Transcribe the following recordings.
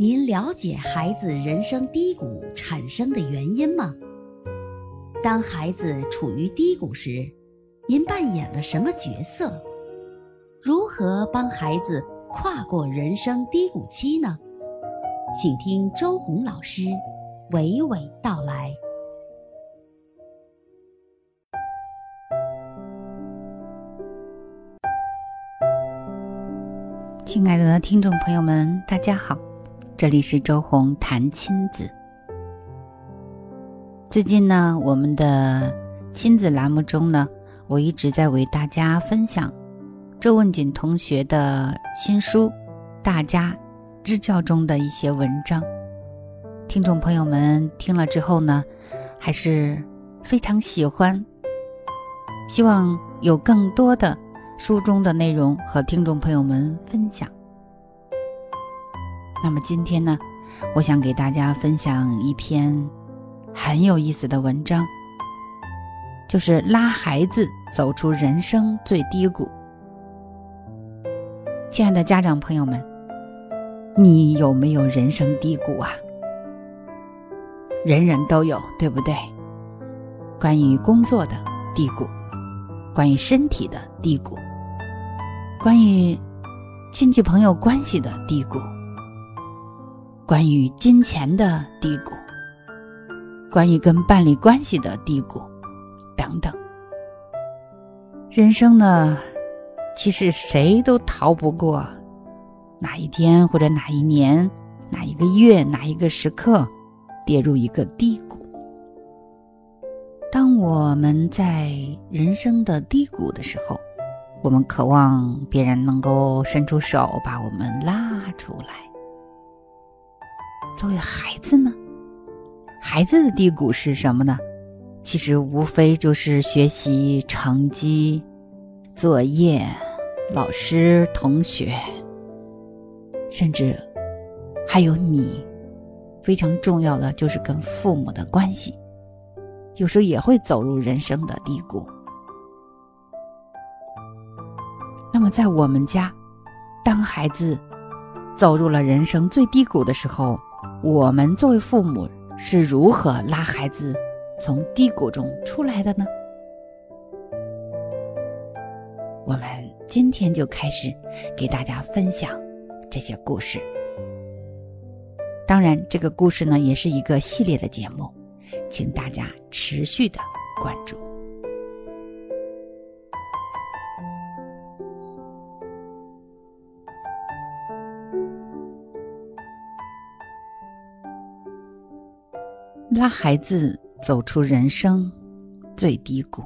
您了解孩子人生低谷产生的原因吗？当孩子处于低谷时，您扮演了什么角色？如何帮孩子跨过人生低谷期呢？请听周红老师娓娓道来。亲爱的听众朋友们，大家好。这里是周红谈亲子。最近呢，我们的亲子栏目中呢，我一直在为大家分享周文锦同学的新书《大家支教》中的一些文章。听众朋友们听了之后呢，还是非常喜欢，希望有更多的书中的内容和听众朋友们分享。那么今天呢，我想给大家分享一篇很有意思的文章，就是拉孩子走出人生最低谷。亲爱的家长朋友们，你有没有人生低谷啊？人人都有，对不对？关于工作的低谷，关于身体的低谷，关于亲戚朋友关系的低谷。关于金钱的低谷，关于跟伴侣关系的低谷，等等。人生呢，其实谁都逃不过哪一天或者哪一年、哪一个月、哪一个时刻跌入一个低谷。当我们在人生的低谷的时候，我们渴望别人能够伸出手把我们拉出来。作为孩子呢，孩子的低谷是什么呢？其实无非就是学习成绩、作业、老师、同学，甚至还有你，非常重要的就是跟父母的关系，有时候也会走入人生的低谷。那么在我们家，当孩子走入了人生最低谷的时候，我们作为父母是如何拉孩子从低谷中出来的呢？我们今天就开始给大家分享这些故事。当然，这个故事呢也是一个系列的节目，请大家持续的关注。拉孩子走出人生最低谷。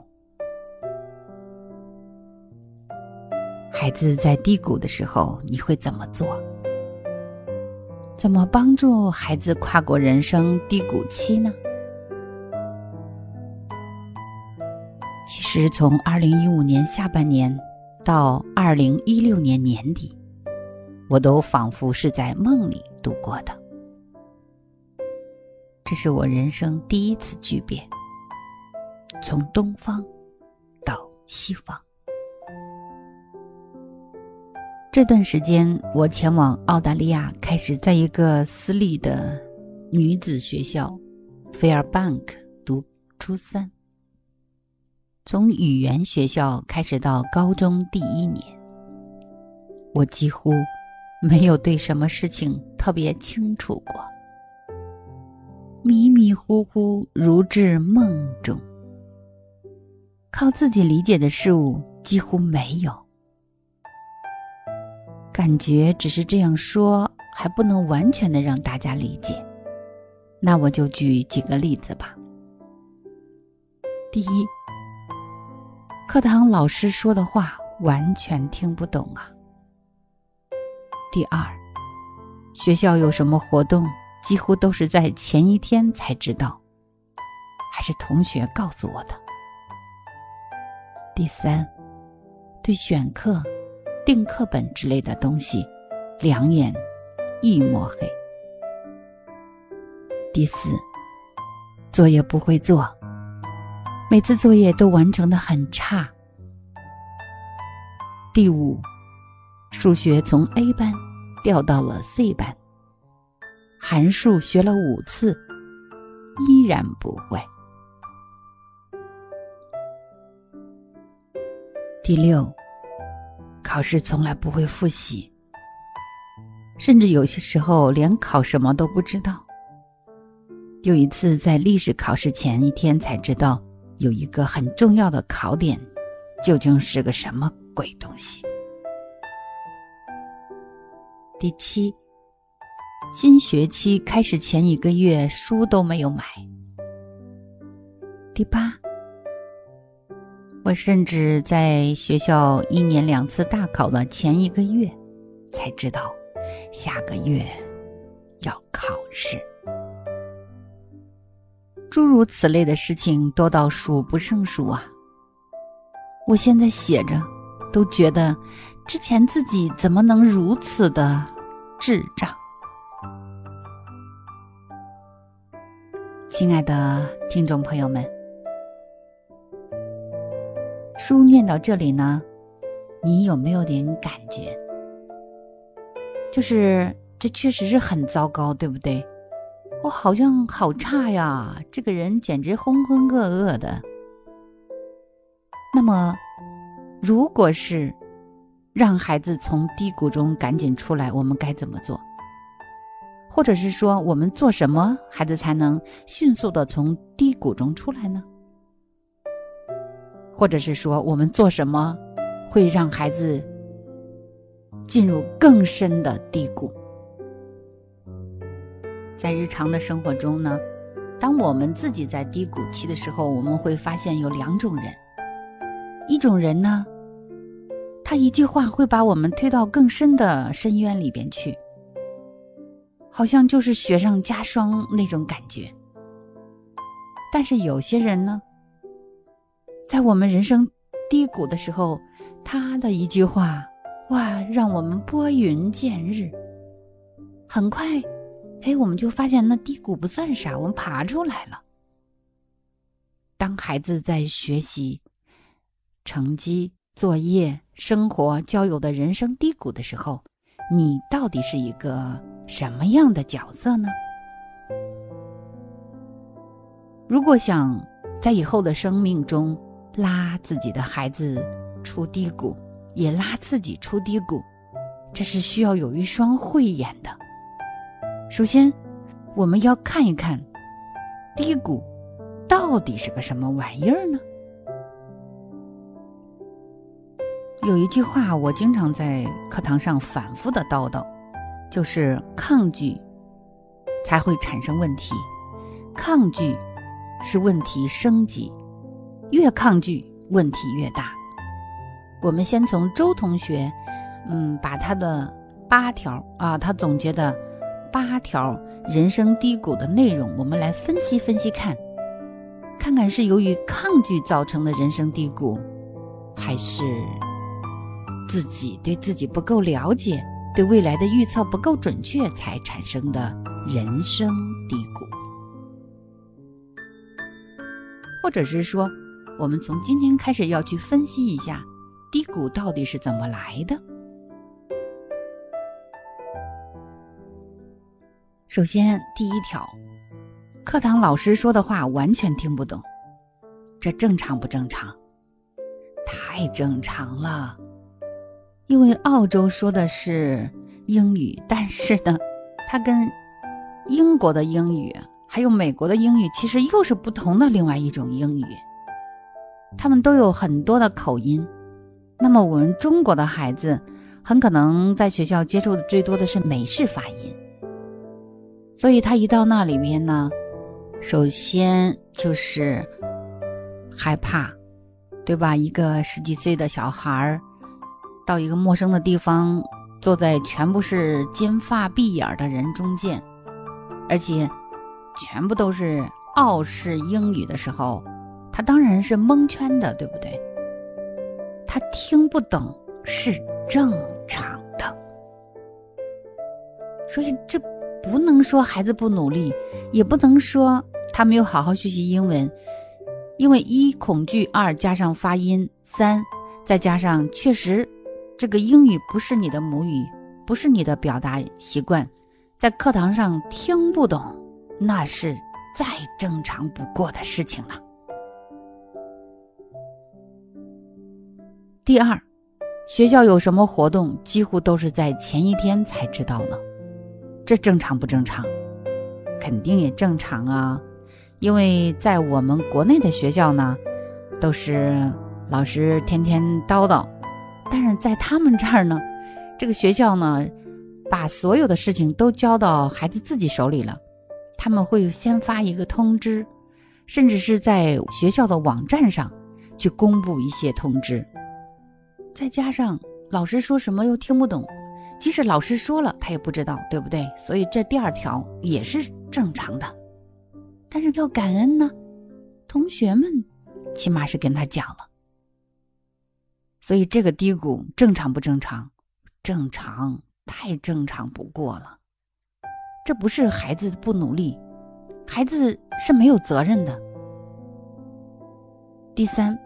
孩子在低谷的时候，你会怎么做？怎么帮助孩子跨过人生低谷期呢？其实，从二零一五年下半年到二零一六年年底，我都仿佛是在梦里度过的。这是我人生第一次巨变，从东方到西方。这段时间，我前往澳大利亚，开始在一个私立的女子学校 Fairbank 读初三。从语言学校开始到高中第一年，我几乎没有对什么事情特别清楚过。迷迷糊糊，如至梦中。靠自己理解的事物几乎没有，感觉只是这样说，还不能完全的让大家理解。那我就举几个例子吧。第一，课堂老师说的话完全听不懂啊。第二，学校有什么活动？几乎都是在前一天才知道，还是同学告诉我的。第三，对选课、订课本之类的东西，两眼一抹黑。第四，作业不会做，每次作业都完成的很差。第五，数学从 A 班调到了 C 班。函数学了五次，依然不会。第六，考试从来不会复习，甚至有些时候连考什么都不知道。有一次在历史考试前一天才知道有一个很重要的考点，究竟是个什么鬼东西。第七，新学期开始前一个月书都没有买。第八。我甚至在学校一年两次大考的前一个月，才知道下个月要考试。诸如此类的事情多到数不胜数啊！我现在写着，都觉得之前自己怎么能如此的智障？亲爱的听众朋友们。书念到这里呢，你有没有点感觉？就是这确实是很糟糕，对不对？我好像好差呀，这个人简直浑浑噩噩的。那么，如果是让孩子从低谷中赶紧出来，我们该怎么做？或者是说，我们做什么，孩子才能迅速的从低谷中出来呢？或者是说，我们做什么会让孩子进入更深的低谷？在日常的生活中呢，当我们自己在低谷期的时候，我们会发现有两种人。一种人呢，他一句话会把我们推到更深的深渊里边去，好像就是雪上加霜那种感觉。但是有些人呢，在我们人生低谷的时候，他的一句话，哇，让我们拨云见日。很快，哎，我们就发现那低谷不算啥，我们爬出来了。当孩子在学习、成绩、作业、生活、交友的人生低谷的时候，你到底是一个什么样的角色呢？如果想在以后的生命中，拉自己的孩子出低谷，也拉自己出低谷，这是需要有一双慧眼的。首先，我们要看一看低谷到底是个什么玩意儿呢？有一句话我经常在课堂上反复的叨叨，就是抗拒才会产生问题，抗拒是问题升级。越抗拒，问题越大。我们先从周同学，嗯，把他的八条啊，他总结的八条人生低谷的内容，我们来分析分析看，看看是由于抗拒造成的人生低谷，还是自己对自己不够了解，对未来的预测不够准确才产生的人生低谷，或者是说。我们从今天开始要去分析一下低谷到底是怎么来的。首先，第一条，课堂老师说的话完全听不懂，这正常不正常？太正常了，因为澳洲说的是英语，但是呢，它跟英国的英语还有美国的英语其实又是不同的另外一种英语。他们都有很多的口音，那么我们中国的孩子很可能在学校接触的最多的是美式发音，所以他一到那里边呢，首先就是害怕，对吧？一个十几岁的小孩儿到一个陌生的地方，坐在全部是金发碧眼的人中间，而且全部都是傲视英语的时候。他当然是蒙圈的，对不对？他听不懂是正常的，所以这不能说孩子不努力，也不能说他没有好好学习英文，因为一恐惧，二加上发音，三再加上确实这个英语不是你的母语，不是你的表达习惯，在课堂上听不懂，那是再正常不过的事情了。第二，学校有什么活动，几乎都是在前一天才知道呢，这正常不正常？肯定也正常啊，因为在我们国内的学校呢，都是老师天天叨叨，但是在他们这儿呢，这个学校呢。把所有的事情都交到孩子自己手里了，他们会先发一个通知，甚至是在学校的网站上去公布一些通知。再加上老师说什么又听不懂，即使老师说了他也不知道，对不对？所以这第二条也是正常的。但是要感恩呢，同学们起码是跟他讲了，所以这个低谷正常不正常？正常。太正常不过了，这不是孩子不努力，孩子是没有责任的。第三，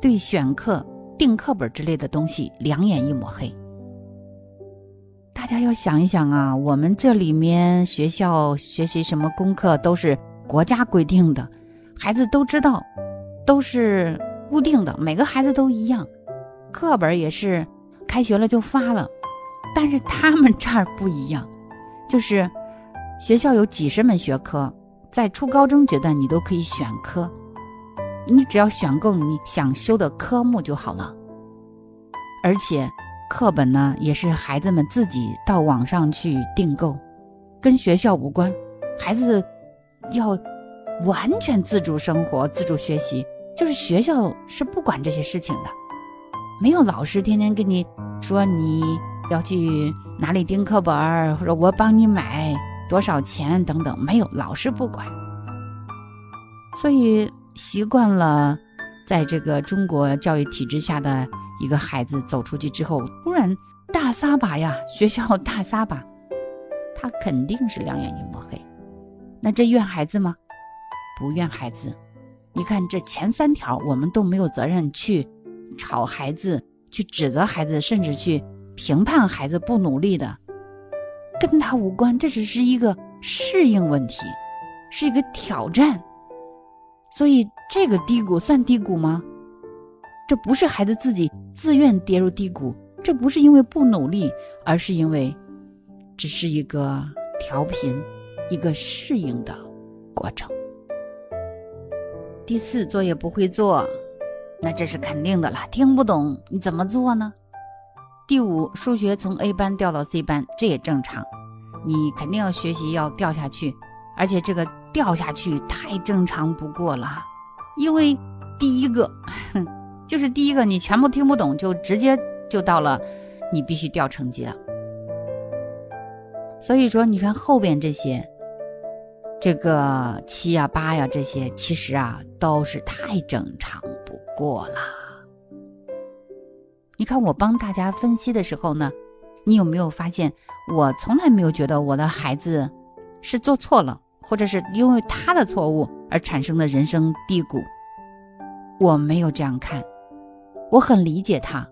对选课、订课本之类的东西两眼一抹黑。大家要想一想啊，我们这里面学校学习什么功课都是国家规定的，孩子都知道，都是固定的，每个孩子都一样，课本也是开学了就发了。但是他们这儿不一样，就是学校有几十门学科，在初高中阶段你都可以选科，你只要选够你想修的科目就好了。而且课本呢也是孩子们自己到网上去订购，跟学校无关，孩子要完全自主生活、自主学习，就是学校是不管这些事情的，没有老师天天跟你说你。要去哪里订课本，或者我帮你买多少钱等等，没有老师不管。所以习惯了在这个中国教育体制下的一个孩子走出去之后，突然大撒把呀，学校大撒把，他肯定是两眼一抹黑。那这怨孩子吗？不怨孩子。你看这前三条，我们都没有责任去吵孩子，去指责孩子，甚至去。评判孩子不努力的，跟他无关，这只是一个适应问题，是一个挑战。所以这个低谷算低谷吗？这不是孩子自己自愿跌入低谷，这不是因为不努力，而是因为只是一个调频，一个适应的过程。第四，作业不会做，那这是肯定的了，听不懂你怎么做呢？第五，数学从 A 班调到 C 班，这也正常。你肯定要学习，要掉下去，而且这个掉下去太正常不过了。因为第一个，就是第一个，你全部听不懂，就直接就到了你必须掉成绩了。所以说，你看后边这些，这个七呀、八呀这些，其实啊都是太正常过了。你看我帮大家分析的时候呢，你有没有发现，我从来没有觉得我的孩子是做错了，或者是因为他的错误而产生的人生低谷？我没有这样看，我很理解他。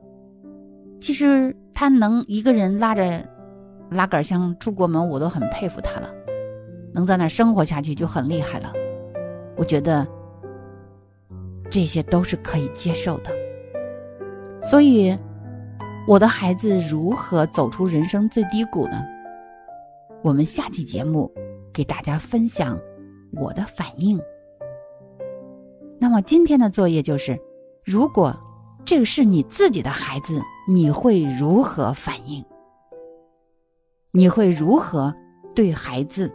其实他能一个人拉着拉杆箱出国门，我都很佩服他了。能在那生活下去就很厉害了。我觉得这些都是可以接受的。所以，我的孩子如何走出人生最低谷呢？我们下期节目给大家分享我的反应。那么今天的作业就是：如果这个是你自己的孩子，你会如何反应？你会如何对孩子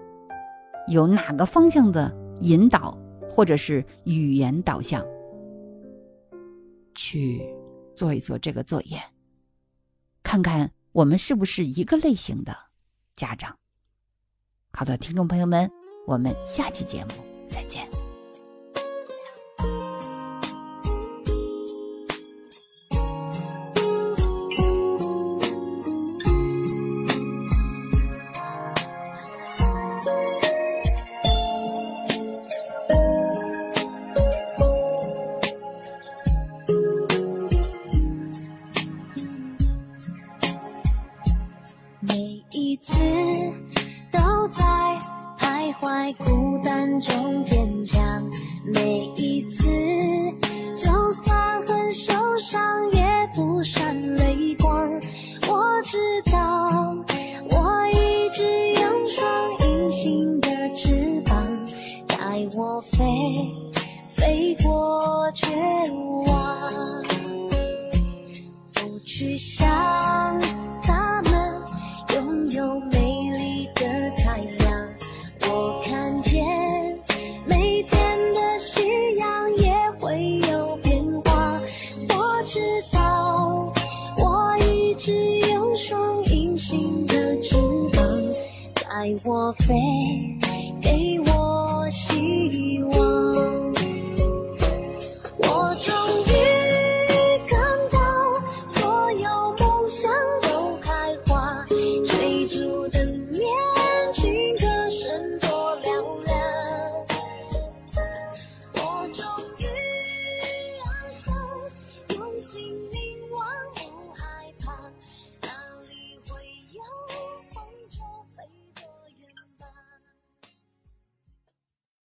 有哪个方向的引导，或者是语言导向去？做一做这个作业，看看我们是不是一个类型的家长。好的，听众朋友们，我们下期节目再见。带我飞飞过绝望不去想他们拥有美丽的太阳我看见每天的夕阳也会有变化我知道我一直有双隐形的翅膀带我飞给我